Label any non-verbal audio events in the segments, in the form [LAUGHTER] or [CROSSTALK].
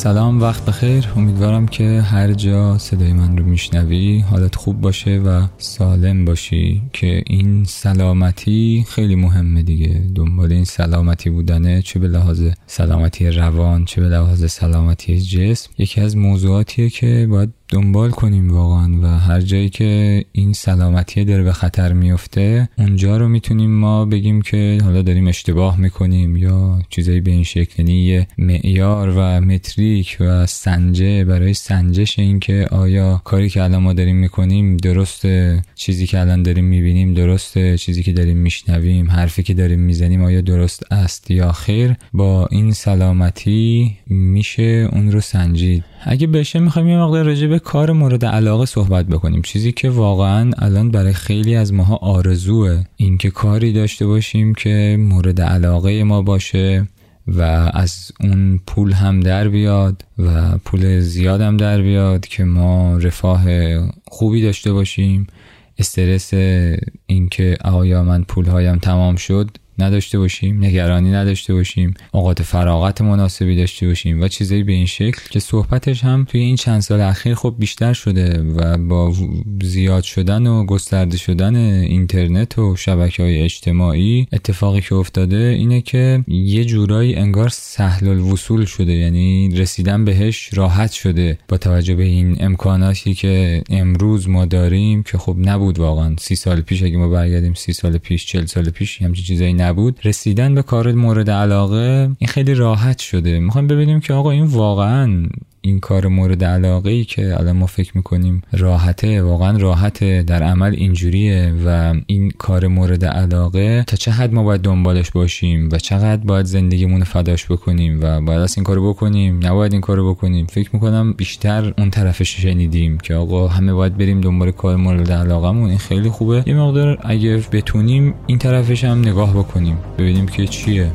سلام وقت بخیر. امیدوارم که هر جا صدای من رو میشنوی حالت خوب باشه و سالم باشی که این سلامتی خیلی مهمه دیگه. دنبال این سلامتی بودنه چه به لحاظ سلامتی روان چه به لحاظ سلامتی جسم. یکی از موضوعاتیه که باید دنبال کنیم واقعا و هر جایی که این سلامتی داره به خطر میفته اونجا رو می‌تونیم ما بگیم که حالا داریم اشتباه می‌کنیم یا چیزایی به این شکل یه معیار و متریک و سنجه برای سنجش این که آیا کاری که الان ما داریم می‌کنیم درسته چیزی که الان داریم می‌بینیم درسته چیزی که داریم میشنویم حرفی که داریم می‌زنیم آیا درست است یا خیر؟ با این سلامتی میشه اون رو سنجید. اگه بشه می‌خوایم یه مقدار راجع به کار مورد علاقه صحبت بکنیم. چیزی که واقعا الان برای خیلی از ماها آرزوه. اینکه کاری داشته باشیم که مورد علاقه ما باشه و از اون پول هم در بیاد و پول زیاد هم در بیاد که ما رفاه خوبی داشته باشیم. استرس اینکه آیا من پولهایم تمام شد نداشته باشیم نگرانی نداشته باشیم اوقات فراغت مناسبی داشته باشیم و چیزایی به این شکل که صحبتش هم توی این چند سال اخیر خب بیشتر شده و با زیاد شدن و گسترده شدن اینترنت و شبکه های اجتماعی اتفاقی که افتاده اینه که یه جورایی انگار سهل الوصول شده یعنی رسیدن بهش راحت شده با توجه به این امکاناتی که امروز ما داریم که خب نبود واقعا. سی سال پیش اگه ما برگردیم سی سال پیش چل سال پیش همچین چیزایی نبود رسیدن به کار مورد علاقه این خیلی راحت شده. می‌خوایم ببینیم که آقا این واقعا این کار مورد علاقه ای که الان ما فکر می‌کنیم راحته واقعا راحته در عمل اینجوریه و این کار مورد علاقه تا چه حد ما باید دنبالش باشیم و چقدر باید زندگیمون فداش بکنیم و باید از این کارو بکنیم نباید این کارو بکنیم. فکر می‌کنم بیشتر اون طرفش شنیدیم که آقا همه باید بریم دنبال کار مورد علاقمون این خیلی خوبه. یه مقدار اگه بتونیم این طرفش هم نگاه بکنیم ببینیم که چیه.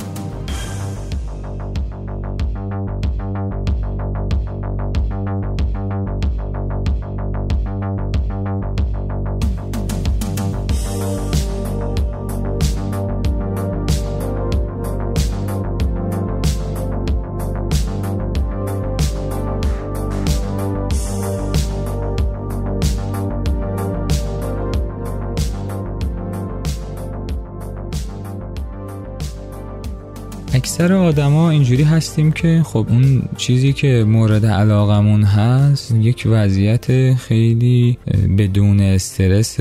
اکثر آدما اینجوری هستیم که خب اون چیزی که مورد علاقمون هست یک وضعیت خیلی بدون استرس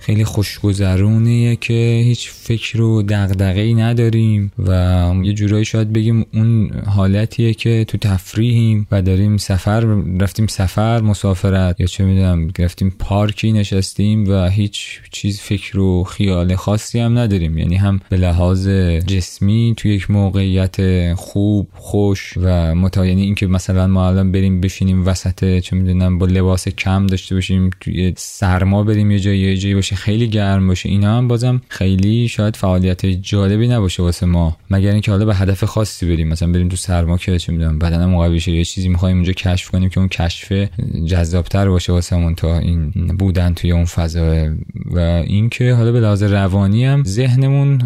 خیلی خوشگذرونیه که هیچ فکر و دغدغه‌ای نداریم و یه جورایی شاید بگیم اون حالتیه که تو تفریحیم و داریم سفر رفتیم سفر مسافرت یا چه می‌دونم رفتیم پارکی نشستیم و هیچ چیز فکر و خیال خاصی هم نداریم. یعنی هم به لحاظ جسمی تو یک موقعیت خوب خوش و متا یعنی اینکه مثلا ما الان بریم بشینیم وسط چه می‌دونم با لباس کم داشته باشیم توی سرما بریم یه جایی یه جایی باشه خیلی گرم باشه اینا هم بازم خیلی شاید فعالیت جالبی نباشه واسه ما. مگر اینکه حالا به هدف خاصی بریم مثلا بریم تو سرما که چه می‌دونم بدنم قوی شه یه چیزی می‌خوایم اونجا کشف کنیم که اون کشف جذابتر باشه واسمون تا این بودن توی اون فضا. و اینکه حالا به لحاظ روانی هم ذهنمون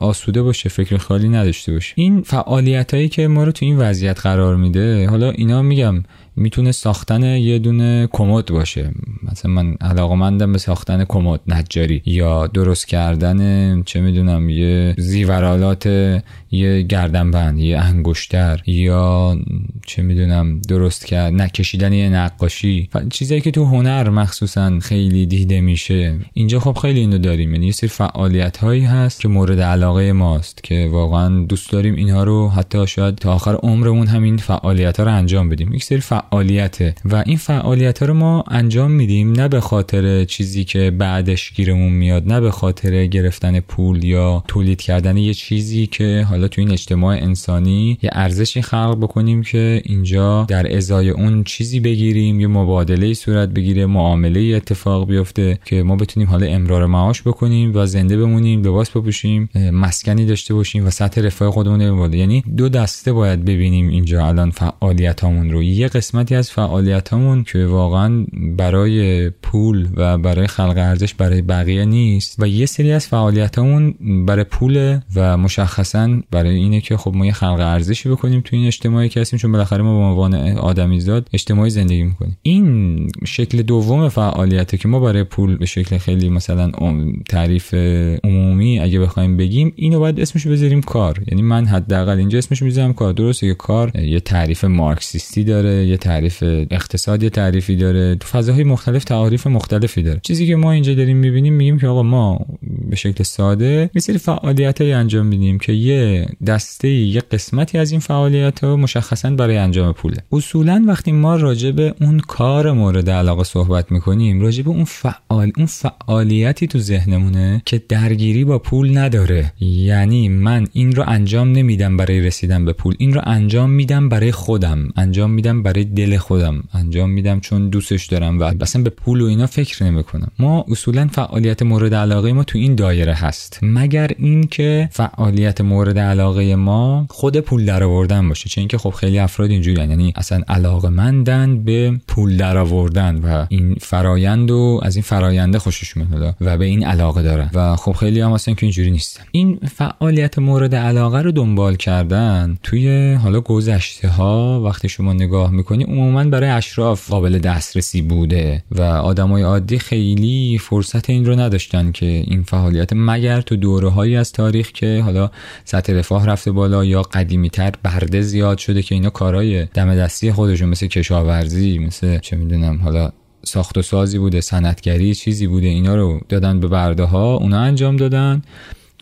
آسوده باشه فکر خالی نداشته باشه. این فعالیت هایی که ما رو تو این وضعیت قرار میده حالا اینا میگم می‌تونه ساختن یه دونه کمد باشه. مثلا من علاقمندم به ساختن کمد نجاری یا درست کردن چه می‌دونم یه زیورالات یه گردنبند یه انگشتر یا چه می‌دونم درست کرد نکشیدن یه نقاشی. چیزایی که تو هنر مخصوصا خیلی دیده میشه. اینجا خب خیلی اینو داریم. یعنی یه سری فعالیت هایی هست که مورد علاقه ماست که واقعا دوست داریم اینها رو حتی شاید تا آخر عمرمون همین فعالیت ها رو انجام بدیم. یک سری فعالیته و این فعالیت رو ما انجام میدیم نه به خاطر چیزی که بعدش گیرمون میاد نه به خاطر گرفتن پول یا تولید کردن یه چیزی که حالا تو این اجتماع انسانی یه ارزشی خلق بکنیم که اینجا در ازای اون چیزی بگیریم یه مبادله صورت بگیره معامله اتفاق بیفته که ما بتونیم حالا امرار معاش بکنیم و زنده بمونیم لباس بپوشیم مسکنی داشته باشیم و سطح رفاه خودمون یعنی دو دسته باید ببینیم اینجا الان فعالیتامون رو. یه قسمتی از فعالیتامون که واقعا برای پول و برای خلق ارزش برای بقیه نیست و یه سری از فعالیتامون برای پول و مشخصا برای اینه که خب ما یه خلق ارزشی بکنیم تو این اجتماعی که هستیم چون بالاخره ما به عنوان آدمیزاد اجتماعی زندگی می‌کنیم. این شکل دوم فعالیته که ما برای پول به شکل خیلی مثلا تعریف عمومی اگه بخوایم بگیم اینو باید اسمش بذاریم کار. یعنی من حداقل اینجا اسمش می‌ذارم کار. درسته که کار یه تعریف مارکسیستی داره یه تعریف اقتصادی تعریفی داره تو فضاهای مختلف تعاریف مختلفی داره. چیزی که ما اینجا داریم می‌بینیم میگیم که آقا ما به شکل ساده یه سری انجام میدیم که یه دسته یه قسمتی از این فعالیت ها مشخصا برای انجام پوله. اصولا وقتی ما راجع به اون کار مورد علاقه صحبت می‌کنیم راجع به اون فعال اون فعالیتی تو ذهنمونه که درگیری با پول نداره. یعنی من این رو انجام نمیدم برای رسیدن به پول این رو انجام میدم برای خودم انجام میدم برای دل خودم انجام میدم چون دوستش دارم و اصلا به پول و اینا فکر نمی‌کنم. ما اصولا فعالیت مورد علاقه ما تو این دایره هست. مگر اینکه فعالیت مورد علاقه ما خود پول درآوردن باشه چون اینکه خب خیلی افراد اینجوری یعنی اصلا علاقه مندن به پول درآوردن و این فرایند و از این فراینده خوشش میاد. و به این علاقه دارن. و خب خیلی هم اصلا که اینجوری نیستن این فعالیت مورد علاقه رو دنبال کردن توی حالا گذشته ها وقتی شما نگاه می‌کنی عموما برای اشراف قابل دسترسی بوده و آدمای عادی خیلی فرصت این رو نداشتن که این فعالیت مگر تو دوره هایی از تاریخ که حالا سطح رفاه رفته بالا یا قدیمی تر برده زیاد شده که اینا کارهای دم دستی خودشون مثل کشاورزی مثل چه می‌دونم حالا ساخت و سازی بوده صنعتگری چیزی بوده اینا رو دادن به برده ها اونا انجام دادن.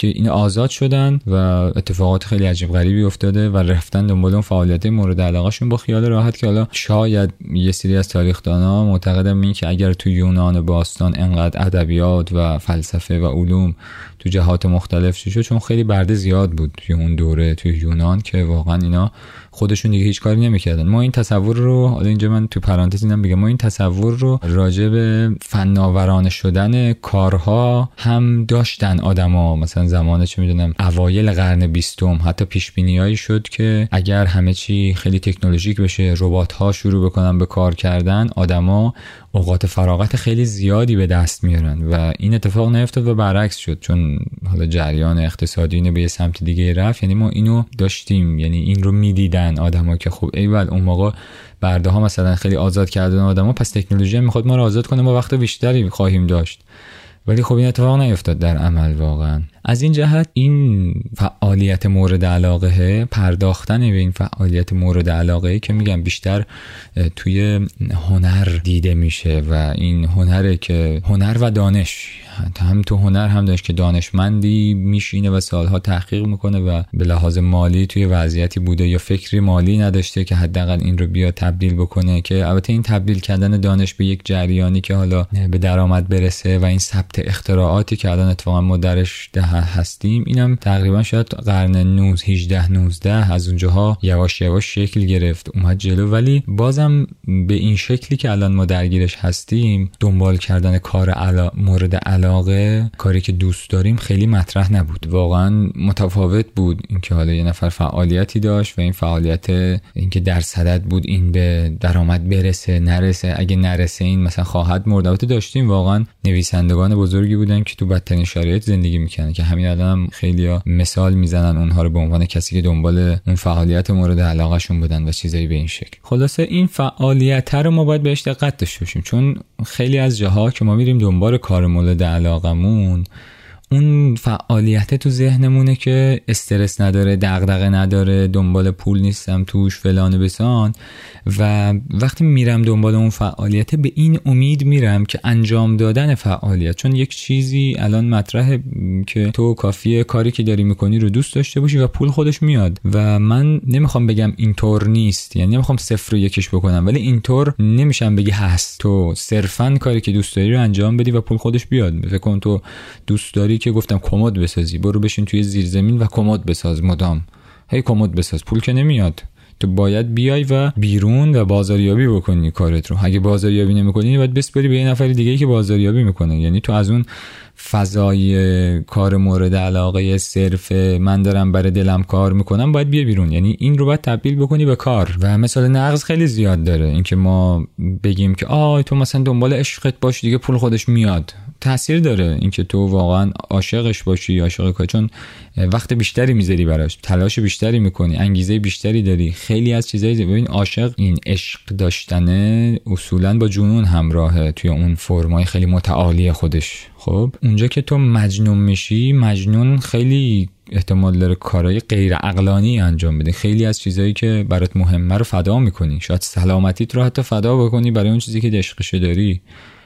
که این آزاد شدن و اتفاقات خیلی عجیب غریبی افتاده و رفتن دنبال اون فعالیت مورد علاقهشون با خیال راحت که حالا شاید یه سری از تاریخدانا معتقدم این که اگر تو یونان باستان انقدر ادبیات و فلسفه و علوم تو جهات مختلف شد چون خیلی برده زیاد بود توی اون دوره توی یونان که واقعا اینا خودشون دیگه هیچ کاری نمی‌کردن. ما این تصور رو حالا اینجا من تو پرانتز اینم بگم ما این تصور رو راجع به فناورانه شدن کارها هم داشتن آدما. مثلا زمان چه می‌دونم اوایل قرن بیستم حتی پیش بینیایی شد که اگر همه چی خیلی تکنولوژیک بشه ربات ها شروع بکنن به کار کردن آدما اوقات فراغت خیلی زیادی به دست میارن و این اتفاق نیفتاد و برعکس شد. چون حالا جریان اقتصادی اینو به یه سمت دیگه رفت یعنی ما اینو داشتیم. یعنی این رو می‌دیدن. آدما که خب ایول اون موقع برده ها مثلا خیلی آزاد کردن آدما پس تکنولوژی می‌خواد ما رو آزاد کنه ما وقت بیشتری خواهیم داشت. ولی خب این اتفاق نیفتاد در عمل واقعا. از این جهت این فعالیت مورد علاقه پرداختن به این فعالیت مورد علاقه که میگم بیشتر توی هنر دیده میشه و این هنره که هنر و دانش هم تو هنر هم داشت که دانشمندی میشینه و سالها تحقیق می‌کنه و به لحاظ مالی توی وضعیتی بوده یا فکری مالی نداشته که حداقل این رو بیا تبدیل بکنه که البته این تبدیل کردن دانش به یک جریانی که حالا به درآمد برسه و این ثبت اختراعاتی که الان اتفاقا ما درش هستیم. اینم تقریبا شاید قرن 19 18 19 از اونجاها یواش یواش شکل گرفت اومد جلو. ولی بازم به این شکلی که الان ما درگیرش هستیم دنبال کردن کار علا... مورد علاقه کاری که دوست داریم خیلی مطرح نبود. واقعا متفاوت بود اینکه حالا یه نفر فعالیتی داشت و این فعالیت اینکه در صدد بود این به درآمد برسه نرسه. اگه نرسه این مثلا خواهد مرد. داشتیم واقعا نویسندگان بزرگی بودن که تو بدترین شرایط زندگی می‌کنن که همین الان خیلی مثال می‌زنن اونها رو به عنوان کسی که دنبال اون فعالیت مورد علاقهشون بودن و چیزایی به این شکل. خلاصه این فعالیت رو ما باید بهش دقت داشته باشیم چون خیلی از جاها که ما میریم دنبال کار مورد علاقمون اون فعالیت تو ذهنمونه که استرس نداره دغدغه نداره دنبال پول نیستم توش فلان بسان. و وقتی میرم دنبال اون فعالیت به این امید میرم که انجام دادن فعالیت. چون یک چیزی الان مطرحه که تو کافیه کاری که داری می‌کنی رو دوست داشته باشی و پول خودش میاد. و من نمی‌خوام بگم اینطور نیست. یعنی نمی‌خوام صفر رو یکیش بکنم. ولی اینطور نمیشم بگی هست. تو صرفا کاری که دوست داری رو انجام بدی و پول خودش بیاد. فکر کن تو دوست داری که گفتم کمد بسازی برو بشین توی زیرزمین و کمد بساز مدام. هی کمد بساز پول که نمیاد. تو باید بیای و بیرون و بازاریابی بکنی کارت رو. اگه بازاریابی نمی‌کنی باید بسپری به یه نفر دیگه که بازاریابی می‌کنه. یعنی تو از اون فضای کار مورد علاقه صرف من دارم برای دلم کار می‌کنم باید بیا بیرون. یعنی این رو باید تبدیل بکنی به کار. و مثال نقض خیلی زیاد داره. اینکه ما بگیم که آی تو مثلا دنبال عشقت باش دیگه پول خودش میاد. تاثیر داره اینکه تو واقعا عاشقش باشی عاشق کار. چون وقت بیشتری می‌ذاری براش تلاش بیشتری می‌کنی انگیزه بیشتری داری. خیلی از چیزایی ببین عاشق این عشق داشتنه اصولا با جنون همراهه توی اون فرمای خیلی متعالی خودش. خب اونجا که تو مجنون میشی مجنون خیلی احتمال داره کارهای غیر عقلانی انجام بده. خیلی از چیزهایی که برات مهمه رو فدا می‌کنی. شاید سلامتیت رو حتی فدا بکنی برای اون چیزی که عشقشه داری.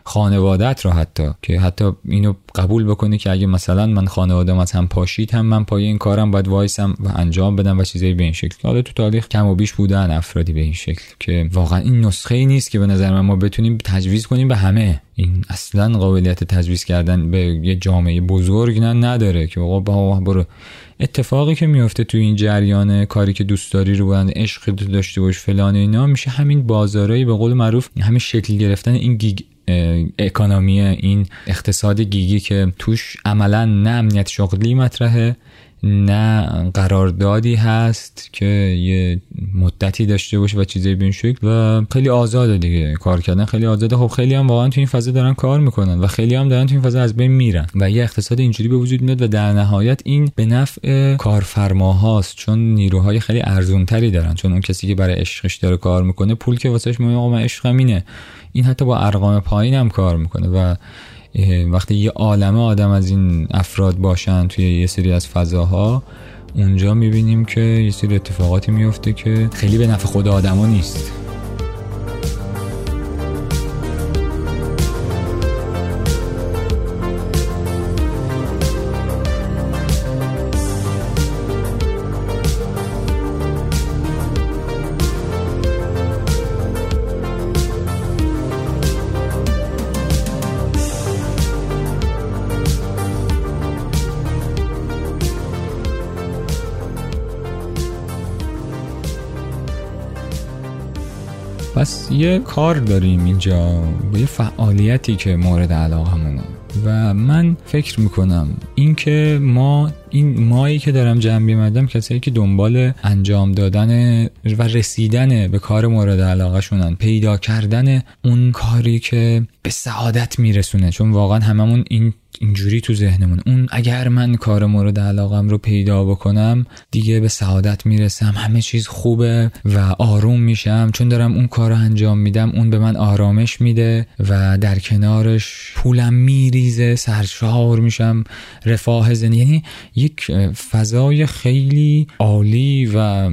خانوادت رو حتی که حتی اینو قبول بکنی که اگه مثلا من خانوادم از هم پاشید هم من پای این کارم باید وایسم و انجام بدم و چیزایی به این شکل. حالا تو تاریخ کم و بیش بودن افرادی به این شکل که واقعا این نسخه ای نیست که به نظر من ما بتونیم تجویز کنیم به همه. این اصلا قابلیت تجویز کردن به یه جامعه بزرگ نه نداره که آقا برو. اتفاقی که میفته تو این جریان کاری که دوست داری رو بند عشق داشته باش فلان اینا میشه همین بازارایی به قول معروف همین شکل گرفتن این گیگ اکانومی این اقتصاد گیگی که توش عملا نه امنیت شغلی مطرحه نه قراردادی هست که یه مدتی داشته باشه و چیزایی به این شکل و خیلی آزاده دیگه کار کردن خیلی آزاده. خب خیلی هم واقعا تو این فضا دارن کار می‌کنن و خیلی هم دارن تو این فضا از بین میرن و یه اقتصاد اینجوری به وجود میاد و در نهایت این به نفع کارفرماهاست چون نیروهای خیلی ارزونتری دارن. چون اون کسی که برای عشقش داره کار می‌کنه پول که واسهش مهم آقا من عشقم اینه. این حتی با ارقام پایین هم کار می‌کنه و وقتی یه عالمه آدم از این افراد باشن توی یه سری از فضاها اونجا می‌بینیم که یه سری اتفاقاتی میفته که خیلی به نفع خود آدما نیست. یه کار داریم اینجا به یه فعالیتی که مورد علاقه و من فکر می‌کنم اینکه ما این مایی که دارم جمع بیمدم کسایی که دنبال انجام دادن و رسیدن به کار مورد علاقه شونن پیدا کردن اون کاری که به سعادت میرسونه. چون واقعا هممون این اینجوری تو ذهنمون. اون اگر من کار مورد علاقم رو پیدا بکنم دیگه به سعادت می‌رسم. همه چیز خوبه و آروم میشم. چون دارم اون کار رو انجام میدم اون به من آرامش میده و در کنارش پولم میریزه سرشار میشم رفاه زنی یعنی یک فضای خیلی عالی و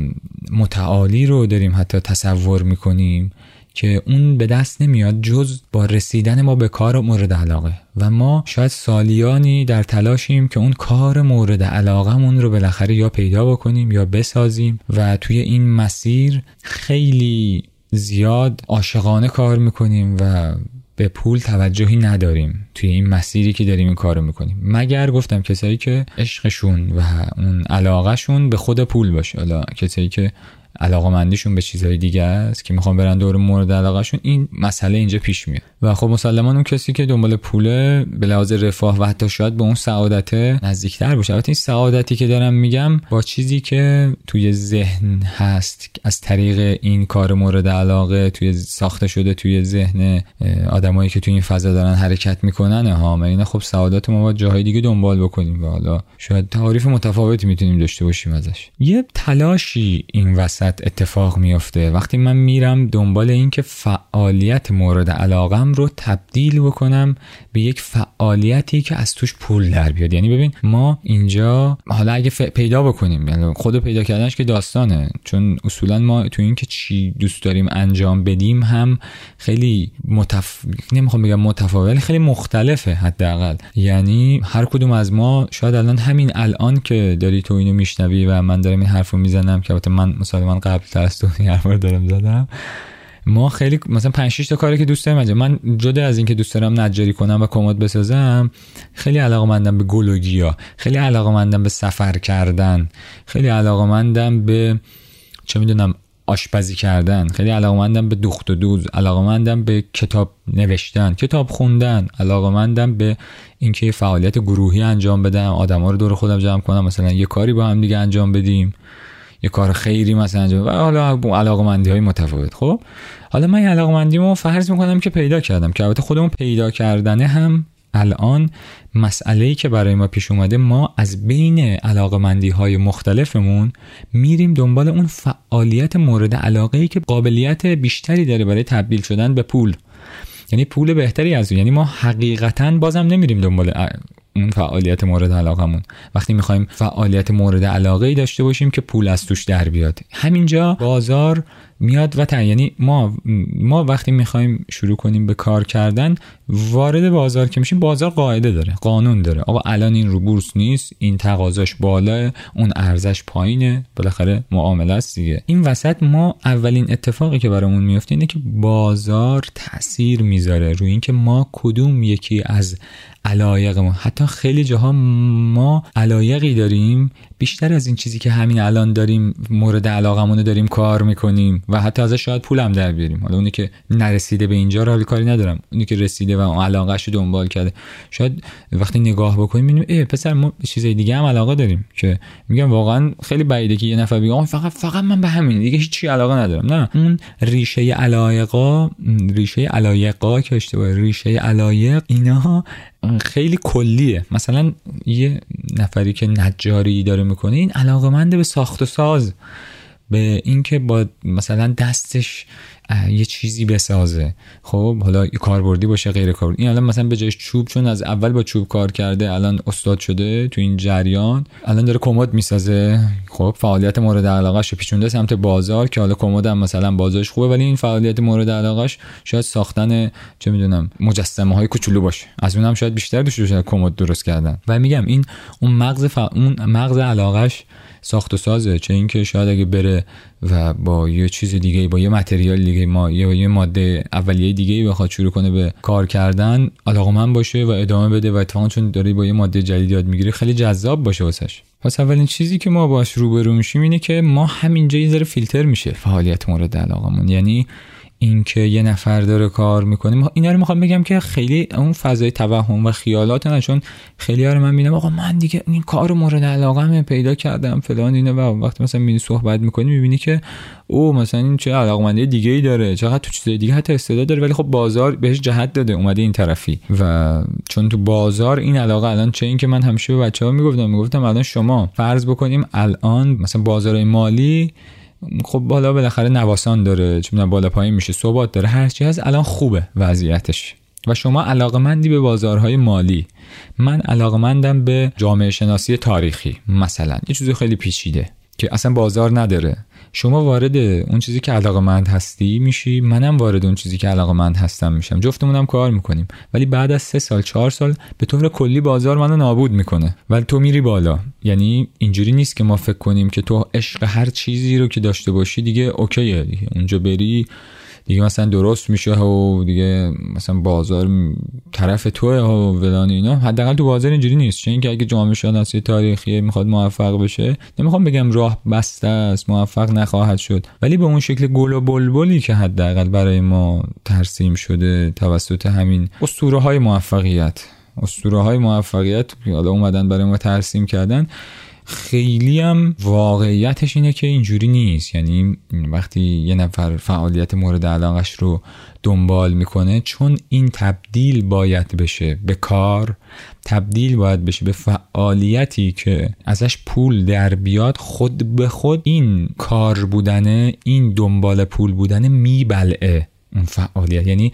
متعالی رو داریم حتی تصور می‌کنیم که اون به دست نمیاد جز با رسیدن ما به کار مورد علاقه. و ما شاید سالیانی در تلاشیم که اون کار مورد علاقهمون رو بالاخره یا پیدا بکنیم یا بسازیم و توی این مسیر خیلی زیاد عاشقانه کار می‌کنیم و به پول توجهی نداریم توی این مسیری که داریم این کارو می‌کنیم. مگر گفتم کسایی که عشقشون و اون علاقهشون به خود پول باشه. حالا کسایی که علاقه مندیشون به چیزهای دیگه است که می‌خوان برن دور مورد علاقهشون این مسئله اینجا پیش میاد. و خب مسلمان اون کسی که دنبال پوله به لحاظ رفاه و حتی شاید به اون سعادت نزدیکتر باشه. البته این سعادتی که دارم میگم با چیزی که توی ذهن هست از طریق این کار مورد علاقه توی ساخته شده توی ذهن آدمایی که توی این فضا دارن حرکت می‌کنن ها این خب سعادت ما باید جاهای دیگه دنبال بکنیم. و حالا شاید تعریف متفاوتی می‌تونیم داشته باشیم ازش. یه تلاشی این وسط اتفاق میفته وقتی من میرم دنبال اینکه فعالیت مورد علاقم رو تبدیل بکنم به یک فعالیتی که از توش پول در بیاد. یعنی ببین ما اینجا حالا اگه پیدا بکنیم یعنی خود پیدا کردنش که داستانه. چون اصولا ما تو این که چی دوست داریم انجام بدیم هم خیلی متف... نمی‌خوام بگم متفاوت خیلی مختلفه حداقل. یعنی هر کدوم از ما شاید الان همین الان که داری تو اینو میشنوی و من دارم این حرفو می‌زنم که من مثلا من قبل از تو این دارم زدم. ما خیلی مثلا 5 6 تا کاری که دوست دارم من جدا از اینکه دوست دارم نجاری کنم و کمد بسازم خیلی علاقه به گل و گیا خیلی علاقه به سفر کردن خیلی علاقه به چه می‌دونم آشپزی کردن خیلی علاقمندم به دوخت و دوز علاقمندم به کتاب نوشتن کتاب خوندن علاقمندم به اینکه فعالیت گروهی انجام بدم آدما رو دور خودم جمع کنم مثلا یه کاری با هم دیگه انجام بدیم. یه کار خیری مثلا انجام و حالا علاقمندی های متفاوت. خب؟ حالا من علاقمندیمو فرض می‌کنم که پیدا کردم که البته خودمون پیدا کردنه هم الان مسئله که برای ما پیش اومده ما از بین علاقمندی های مختلفمون میریم دنبال اون فعالیت مورد علاقه ای که قابلیت بیشتری داره برای تبدیل شدن به پول. یعنی پول بهتری از اون. یعنی ما حقیقتا بازم نمیریم دنبال اون فعالیت مورد علاقمون. وقتی می‌خوایم فعالیت مورد علاقه ای داشته باشیم که پول از توش در بیاد. همینجا بازار میاد و یعنی ما ما وقتی می‌خوایم شروع کنیم به کار کردن وارد بازار که میشیم بازار قاعده داره قانون داره. آقا الان این رو بورس نیست این تقاضاش بالا اون ارزش پایینه بالاخره معامله است دیگه. این وسط ما اولین اتفاقی که برامون میفته اینه که بازار تاثیر می‌ذاره روی اینکه ما کدوم یکی از علایق ما حتی خیلی جاها ما علایقی داریم بیشتر از این چیزی که همین الان داریم مورد علاقمون داریم کار می‌کنیم و حتی ازش شاید پولم در بیاریم. حالا اونی که نرسیده به اینجا رو کاری ندارم. اونی که رسیده و علاقهش رو دنبال کرده. شاید وقتی نگاه بکنیم ببینیم ای پسر ما چیزای دیگه هم علاقه داریم که میگم واقعا خیلی بعیده که یه نفر بگه فقط فقط من به همین دیگه هیچی علاقه ندارم. نه. اون ریشه علایقا ریشه علایقا که اشتباه ریشه علایق اینا خیلی کلیه. مثلا یه نفری که نجاری داره می‌کنه این علاقمنده به ساخت و ساز به اینکه با مثلا دستش یه چیزی بسازه. خب حالا کاربردی باشه غیر کاربردی. این الان مثلا به جایش چوب چون از اول با چوب کار کرده الان استاد شده تو این جریان. الان داره کمد می‌سازه. خب فعالیت مورد علاقهش پیچونده سمت بازار که حالا کمد هم مثلا بازارش خوبه ولی این فعالیت مورد علاقهش شاید ساختن چه می‌دونم مجسمه های کوچولو باشه. از اونم شاید بیشتر دوش کمد درست کردن. و میگم این اون مغز ف... اون مغز علاقش ساخت و سازه چه اینکه شاید اگه بره و با یه چیز دیگه با یه متریال دیگه ما یه, یه ماده اولیه دیگه بخواد شروع کنه به کار کردن من باشه و ادامه بده و اتفاقا چون داره با یه ماده جدید یاد می‌گیره خیلی جذاب باشه واسش. پس اولین چیزی که ما باش روبرو میشیم اینه که ما همینجا یه ذره فیلتر میشه فعالیت مورد علاقمون یعنی اینکه یه نفر داره کار می‌کنه. اینا رو می‌خوام بگم که خیلی اون فضای توهم و خیالات نه چون خیلی رو من می‌بینم آقا من دیگه این کار مورد علاقه پیدا کردم فلان اینه. و وقتی مثلا می‌بینی صحبت می‌کنی می‌بینی که او مثلا این چه علاقمندی دیگه ای داره چقدر تو چیزای دیگه حتی استعداد داره ولی خب بازار بهش جهت داده اومده این طرفی. و چون تو بازار این علاقه الان چه این که من همیشه به بچه‌ها می‌گفتم می‌گفتم الان شما فرض بکنیم الان مثلا بازار مالی خب بالا بالاخره نواسان داره چون بالا پایین میشه ثبات داره هر چی هست الان خوبه وضعیتش. و شما علاقمندی به بازارهای مالی. من علاقمندم به جامعه شناسی تاریخی مثلا. یه چیزی خیلی پیچیده که اصلا بازار نداره. شما وارد اون چیزی که علاقه مند هستی میشی منم وارد اون چیزی که علاقه مند هستم میشم. جفتمونم کار می‌کنیم. ولی بعد از سه سال چهار سال به طور کلی بازار منو نابود می‌کنه. ولی تو میری بالا. یعنی اینجوری نیست که ما فکر کنیم که تو عشق هر چیزی رو که داشته باشی دیگه اوکیه دیگه. اونجا بری دیگه مثلا درست میشه و دیگه مثلا بازار طرف توه و ولان اینا. حداقل تو بازار اینجوری نیست. چون اینکه اگه جامعه شناسی تاریخی می‌خواد موفق بشه نمی‌خوام بگم راه بسته است موفق نخواهد شد. ولی به اون شکل گل و بلبلی که حداقل برای ما ترسیم شده توسط همین اسطوره های موفقیت. اسطوره های موفقیت حالا اومدن برای ما ترسیم کردن. خیلی هم واقعیتش اینه که اینجوری نیست. یعنی وقتی یه نفر فعالیت مورد علاقش رو دنبال می‌کنه چون این تبدیل باید بشه به کار تبدیل باید بشه به فعالیتی که ازش پول در بیاد خود به خود این کار بودنه این دنبال پول بودنه میبلعه اون فعالیت. یعنی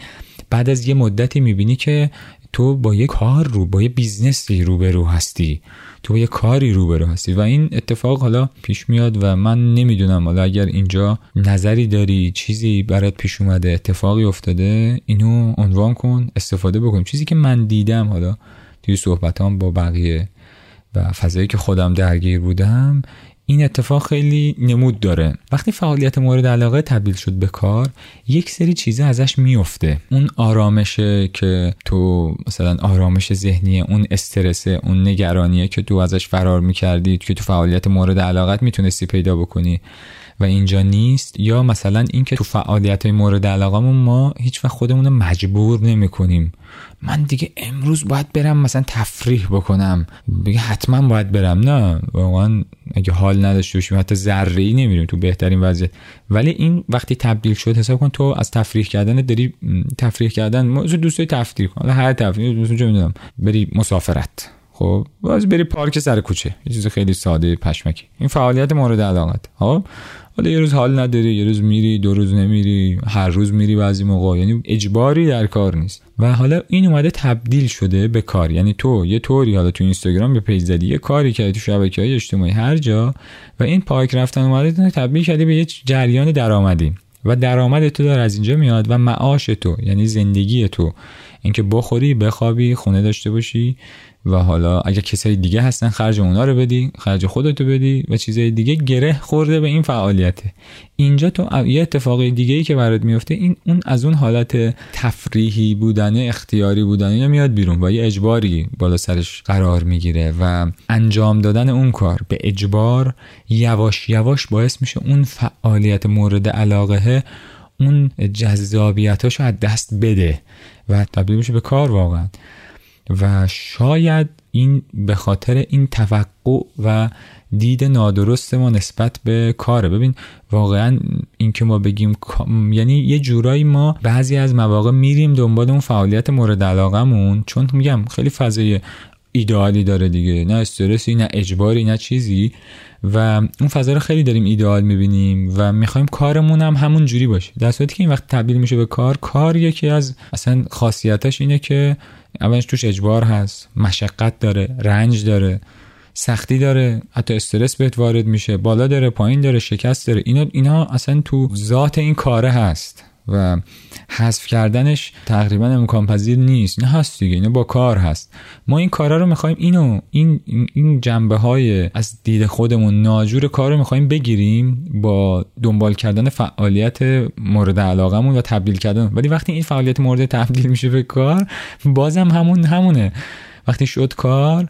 بعد از یه مدتی می‌بینی که تو با یه کار رو با یه business ی روبرو هستی. تو یه کاری روبرو هستی. و این اتفاق حالا پیش میاد و من نمی‌دونم. حالا اگر اینجا نظری داری چیزی برات پیش اومده اتفاقی افتاده اینو عنوان کن استفاده بکن. چیزی که من دیدم حالا توی صحبتام با بقیه و فضایی که خودم درگیر بودم این اتفاق خیلی نمود داره. وقتی فعالیت مورد علاقه تبدیل شد به کار یک سری چیزا ازش میفته اون آرامشه که تو مثلا آرامش ذهنیه اون استرسه اون نگرانیه که تو ازش فرار می‌کردی که تو فعالیت مورد علاقت می‌تونستی پیدا بکنی. و اینجا نیست یا مثلا اینکه تو فعالیت های مورد علاقمون ما هیچ وقت خودمون مجبور نمی کنیم من دیگه امروز باید برم مثلا تفریح بکنم. دیگه حتما باید برم نه؟ واقعا اگه حال نداشته باشیم حتی ذره ای نمیریم تو بهترین وضعیت. ولی این وقتی تبدیل شد حساب کن تو از تفریح کردن داری تفریح کردن موضوع دوستای تفریح کن. هر تفریح دوست می‌دونم بری مسافرت. خب باز بری پارک سر کوچه. یه چیز خیلی ساده پشمکی. این فعالیت مورد علاقت. خب؟ حالا یه روز حال نداری یه روز میری دو روز نمیری هر روز میری بعضی موقع. یعنی اجباری در کار نیست. و حالا این اومده تبدیل شده به کار. یعنی تو یه طوری حالا تو اینستاگرام به پیج زدی یه کاری کردی تو شبکه های اجتماعی هر جا. و این پارک رفتن اومده تبدیل کردی به یه جریان درآمدی. و درآمد تو داره از اینجا میاد و معاش تو یعنی زندگی تو. اینکه بخوری بخوابی خونه داشته باشی. و حالا اگر کسای دیگه هستن خرج اونا رو بدی خرج خودتو بدی و چیزای دیگه گره خورده به این فعالیته. اینجا تو یه اتفاقی دیگه ای که برات میفته این اون از اون حالت تفریحی بودن اختیاری بودن میاد بیرون و یه اجباری بالا سرش قرار می‌گیره و انجام دادن اون کار به اجبار یواش یواش باعث میشه اون فعالیت مورد علاقه اون جذابیتاشو از دست بده و تبدیل میشه به کار واقعا. و شاید این به خاطر این توقع و دید نادرست ما نسبت به کاره. ببین واقعا این که ما بگیم یعنی یه جورایی ما بعضی از مواقع میریم دنبال اون فعالیت مورد علاقمون چون میگم خیلی فضای ایدئالی داره دیگه. نه استرسی نه اجباری نه چیزی. و اون فضا رو خیلی داریم ایدئال می‌بینیم و می‌خوایم کارمون هم همون جوری باشه. در صورتی که این وقت تبدیل میشه به کار کار یکی از اصلا خاصیتش اینه که اولش توش اجبار هست. مشقت داره رنج داره سختی داره حتی استرس بهت وارد میشه بالا داره پایین داره شکست داره. اینا اینا اصلا تو ذات این کاره هست. و حذف کردنش تقریبا امکان پذیر نیست. نه هست دیگه اینو با کار هست. ما این کارا رو می‌خوایم اینو این این جنبه های از دید خودمون ناجور کار رو می‌خوایم بگیریم با دنبال کردن فعالیت مورد علاقمون و تبدیل کردن. ولی وقتی این فعالیت مورد تبدیل میشه به کار بازم همون همونه. وقتی شد کار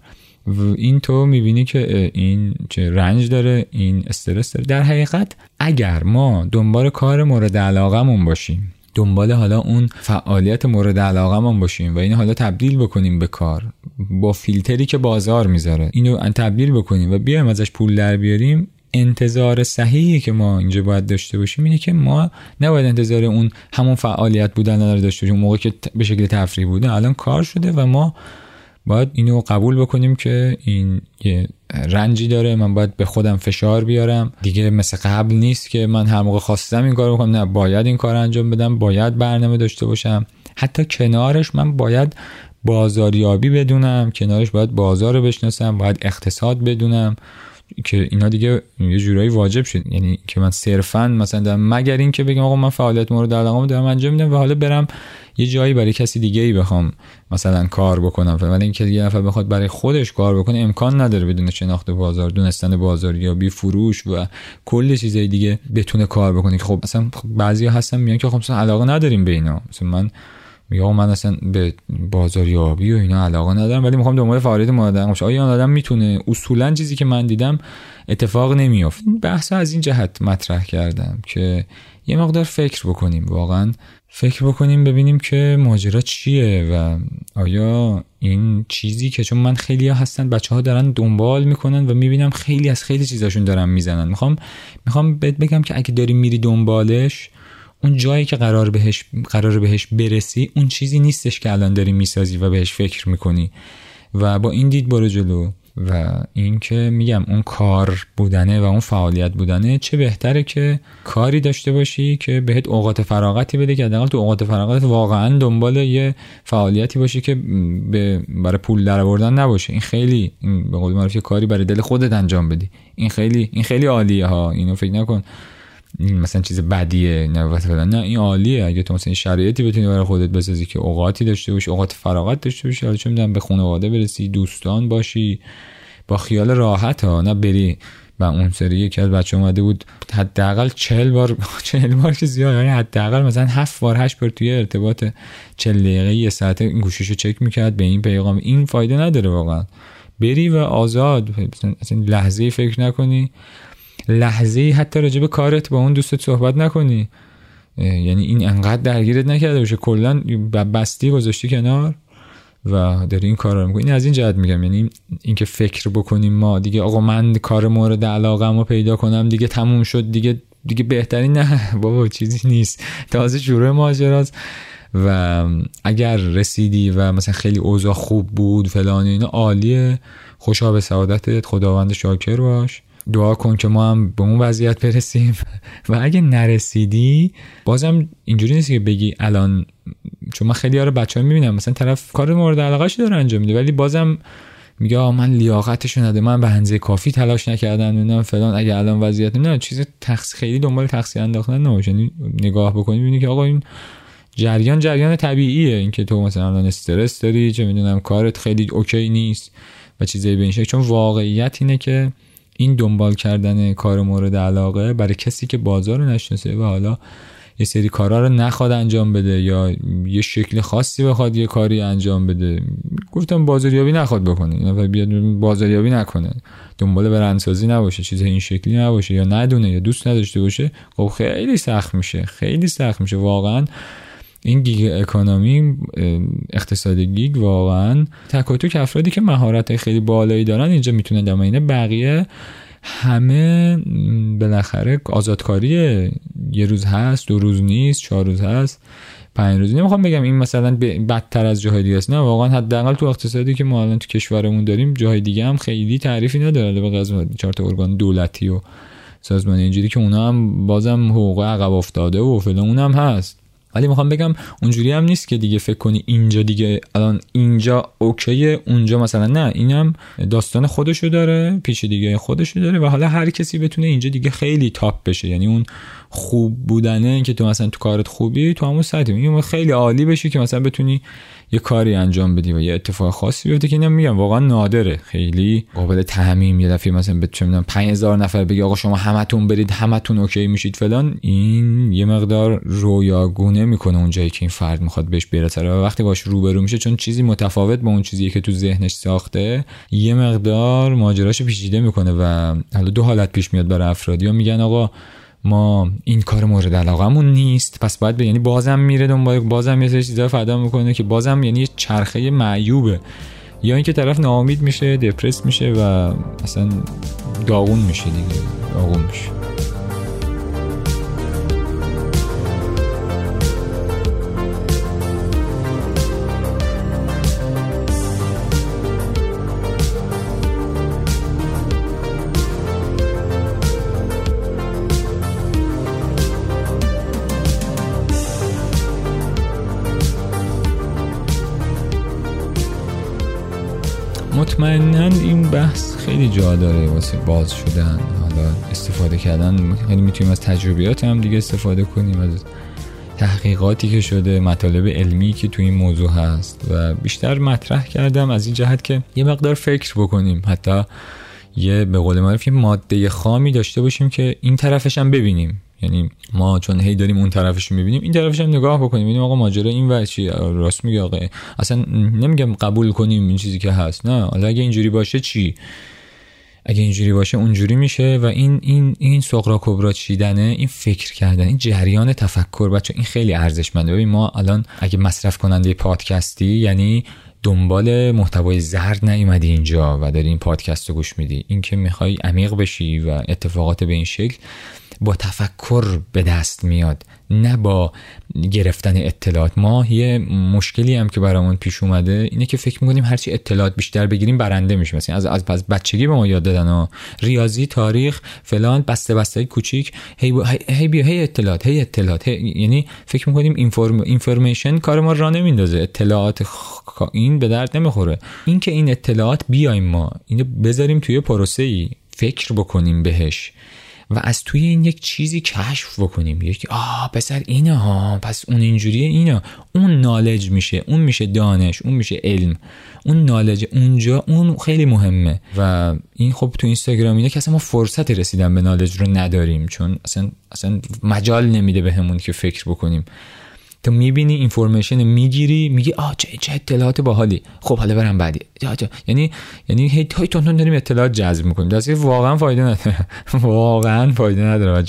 این تو می‌بینی که این چه رنج داره این استرس داره. در حقیقت اگر ما دنبال کار مورد علاقمون باشیم دنبال حالا اون فعالیت مورد علاقمون باشیم و این حالا تبدیل بکنیم به کار با فیلتری که بازار می‌ذاره اینو تبدیل بکنیم و بیایم ازش پول در بیاریم انتظار صحیحی که ما اینجا باید داشته باشیم اینه که ما نباید انتظار اون همون فعالیت بودن رو داشته باشیم موقع که به شکل تفریح بوده الان کار شده و ما باید اینو قبول بکنیم که این یه رنجی داره. من باید به خودم فشار بیارم. دیگه مثل قبل نیست که من هر موقع خواستم این کار بکنم. نه باید این کار انجام بدم. باید برنامه داشته باشم. حتی کنارش من باید بازاریابی بدونم. کنارش باید بازار رو بشناسم. باید اقتصاد بدونم. که اینا دیگه یه جورایی واجب شد. یعنی که من صرفا مثلا دارم مگر این که بگم آقا من فعالیت مورد علاقه دارم انجام میدم و حالا برم یه جایی برای کسی دیگه ای بخوام مثلا کار بکنم. ولی اینکه یه نفر بخواد برای خودش کار بکنه امکان نداره بدون شناخت بازار دونستن بازار یا بی فروش و کل چیزای دیگه بتونه کار بکنه. خب مثلا بعضی هستن میگن که خب مثلا علاقه نداریم به اینا. مثلا من میگم من اصلا به بازاریابی و اینا علاقه ندارم ولی می‌خوام دنبال فعالیت مادرم باشه آیا آدم می‌تونه اصولا چیزی که من دیدم اتفاق نمیافت؟ بحث از این جهت مطرح کردم که یه مقدار فکر بکنیم واقعا فکر بکنیم ببینیم که ماجرا چیه و آیا این چیزی که چون من خیلی ها هستن بچه ها دارن دنبال می‌کنن و می‌بینم خیلی از خیلی چیزاشون دارن می‌زنن. می‌خوام می‌خوام بهت بگم که اگه داری میری دنبالش اون جایی که قرار بهش قرار بهش برسی اون چیزی نیستش که الان داری می‌سازی و بهش فکر می‌کنی. و با این دید برو جلو. و اینکه میگم اون کار بودنه و اون فعالیت بودنه چه بهتره که کاری داشته باشی که بهت اوقات فراغتی بده که حداقل تو اوقات فراغت واقعا دنبال یه فعالیتی باشی که به برای پول در آوردن نباشه. این خیلی به قول معروف کاری برای دل خودت انجام بدی. این خیلی این خیلی عالیه ها. اینو فکر نکن. مثلا چیز بدیه نه نه این عالیه. اگه تو مثلا شرایطی بتونی برای خودت بسازی که اوقاتی داشته باشی اوقات فراغت داشته باشی حالا چه می‌دونم به خانواده برسی دوستان باشی با خیال راحت ها نه بری و اون سری. یکی از بچه اومده بود حداقل چهل بار [LAUGHS] چهل بار که زیاد یعنی حداقل مثلا هفت بار هشت بار توی ارتباط چل دقیقه یه ساعت این گوشیشو چک می‌کرد به این پیغام. این فایده نداره واقعا. بری و آزاد مثلا لحظه فکر نکنی. لحظه حتی راجع به کارت با اون دوستت صحبت نکنی. یعنی این انقدر درگیرت نکرده باشه. کلا بستی گذاشتی کنار و داری این کار رو می‌کنی. این از این جهت میگم. یعنی اینکه فکر بکنیم ما دیگه آقا من کار مورد علاقه رو پیدا کنم دیگه تموم شد دیگه دیگه بهترین نه. [LAUGHS] بابا چیزی نیست. تازه شروع ماجراست. و اگر رسیدی و مثلا خیلی اوضاع خوب بود فلان اینا عالیه. خوشا به سعادتت. خداوند شاکر باش. دعا کن که ما هم به اون وضعیت برسیم. [LAUGHS] و اگه نرسیدی بازم اینجوری نیست که بگی الان چون من خیلی رو بچه ها می‌بینم مثلا طرف کار مورد علاقه داره انجام میده ولی بازم میگه من لیاقتشو نده من به هنزه کافی تلاش نکردم نمی‌دونم فلان اگه الان وضعیت نه چیز تخص خیلی دنبال تقصیر انداختن نباشه یعنی نگاه بکنی ببینی که آقا این جریان جریان طبیعیه. اینکه تو مثلا الان استرس داری چه می‌دونم کارت خیلی اوکی نیست و چیزایی به این شکل. چون واقعیت اینه که این دنبال کردن کار مورد علاقه برای کسی که بازار رو نشناسه و حالا یه سری کارا رو نخواد انجام بده یا یه شکل خاصی بخواد یه کاری انجام بده. گفتم بازاریابی نخواد بکنه. و بیاد بازاریابی نکنه. دنبال برندسازی نباشه چیز این شکلی نباشه یا ندونه یا دوست نداشته باشه خب خیلی سخت میشه خیلی سخت میشه. واقعا این گیگ اکانومی اقتصاد گیگ واقعا تک افرادی که مهارت خیلی بالایی دارن اینجا می‌تونه دمینه بقیه همه بالاخره آزادکاریه یه روز هست دو روز نیست چهار روز هست پنج روز. نمی‌خوام بگم این مثلا بدتر از جاهای دیگه است. نه واقعا حداقل تو اقتصادی که ما الان تو کشورمون داریم جاهای دیگه هم خیلی تعریفی نداره. به غیر چهار تا ارگان دولتی و سازمان اینجوری که اونا هم بازم حقوق عقب افتاده و فلان اونم هست. ولی می‌خوام بگم اونجوری هم نیست که دیگه فکر کنی اینجا دیگه الان اینجا اوکیه اونجا مثلا نه اینم داستان خودشو داره پیش دیگه خودشو داره و حالا هر کسی بتونه اینجا دیگه خیلی تاپ بشه. یعنی اون خوب بودنه که تو مثلا تو کارت خوبی تو همون سطح خیلی عالی بشی که مثلا بتونی یه کاری انجام بدی و یه اتفاق خاصی بیفته که میگم واقعا نادره. خیلی قابل تعمیم یه دفعه مثلا به چه 5000 نفر بگی آقا شما همتون برید همتون اوکی میشید فلان. این یه مقدار رویاگونه می‌کنه اون جایی که این فرد می‌خواد بهش برسه. و وقتی باش روبرو میشه چون چیزی متفاوت با اون چیزی که تو ذهنش ساخته یه مقدار ماجراش پیچیده می‌کنه. و حالا دو حالت پیش میاد برای افرادی. میگن آقا ما این کار مورد علاقمون نیست. پس باید یعنی بازم میره دنبال بازم یه سری چیزا فدا می‌کنه که بازم یعنی یه چرخه معیوبه. یا اینکه طرف ناامید میشه دپرس میشه و اصلا داغون میشه دیگه. داغون میشه. بحث خیلی جا داره واسه باز شدن. حالا استفاده کردن خیلی می‌تونیم از تجربیات هم دیگه استفاده کنیم از تحقیقاتی که شده مطالب علمی که تو این موضوع هست و بیشتر مطرح کردم از این جهت که یه مقدار فکر بکنیم. حتی یه به قول معروف ماده خامی داشته باشیم که این طرفش هم ببینیم. یعنی ما چون هی داریم اون طرفش می‌بینیم این طرفش هم نگاه بکنیم. ببینیم آقا ماجرا این ور چی راست میگه آقا. اصلا نمیگم قبول کنیم این چیزی که هست. نه. حالا اگه اینجوری باشه چی؟ اگه اینجوری باشه اونجوری میشه و این این این سقرا کبرا چیدنه؟ این فکر کردن این جریان تفکر. بچه این خیلی ارزشمنده. ببین ما الان اگه مصرف کننده پادکستی یعنی دنبال محتوای زرد نیومدی اینجا و داری این پادکست رو گوش میدی. این که می‌خوای عمیق بشی و اتفاقات به این شکل با تفکر به دست میاد نه با گرفتن اطلاعات. ما یه مشکلی هم که برامون پیش اومده اینه که فکر می‌کنیم هرچی اطلاعات بیشتر بگیریم برنده میشیم مثلا از از بچگی به ما یاد دادن و ریاضی تاریخ فلان بسته بسته کوچیک هی, هی بیا هی اطلاعات هی اطلاعات یعنی فکر می‌کنیم اینفورم اینفورمیشن کار ما را نمیندازه. اطلاعات این به درد نمی‌خوره. این که این اطلاعات بیایم ما اینو بذاریم توی پروسه ای فکر بکنیم بهش. و از توی این یک چیزی کشف بکنیم. یک آه پسر اینه ها پس اون اینجوریه اینه. اون نالج میشه اون میشه دانش اون میشه علم. اون نالج اونجا اون خیلی مهمه. و این خب تو اینستاگرام اینه که اصلا ما فرصت رسیدن به نالج رو نداریم چون اصلا اصلا مجال نمیده بهمون که فکر بکنیم. تو می‌بینی اینفورمیشن می‌گیری میگی آ چه چه اطلاعات باحالی. خب حالا برم بعدی. یعنی یعنی هی تای تون داریم اطلاعات جذب می‌کنیم. در واقعا فایده نداره. [LAUGHS] واقعا فایده نداره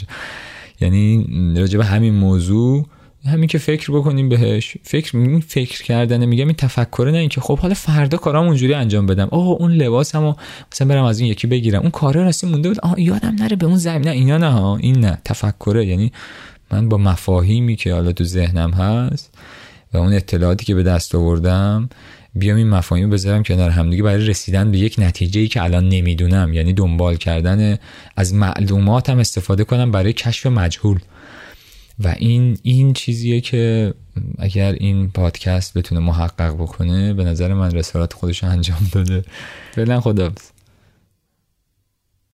یعنی راجع به همین موضوع همین که فکر بکنیم بهش. فکر فکر کردن میگم این تفکر نه اینکه خب حالا فردا کارام اونجوری انجام بدم. اوه اون لباسمو مثلا برم از این یکی بگیرم. اون کارا راستی مونده بود. آه یادم نره به اون زمین. نه اینا نه ها. این نه. تفکره. یعنی من با مفاهیمی که حالا تو ذهنم هست و اون اطلاعاتی که به دست آوردم بیام این مفاهیم بذارم کنار همدیگه برای رسیدن به یک نتیجه ای که الان نمی‌دونم. یعنی دنبال کردن از معلومات هم استفاده کنم برای کشف مجهول. و این این چیزیه که اگر این پادکست بتونه محقق بکنه به نظر من رسالت خودش انجام داده. فعلا خدافظ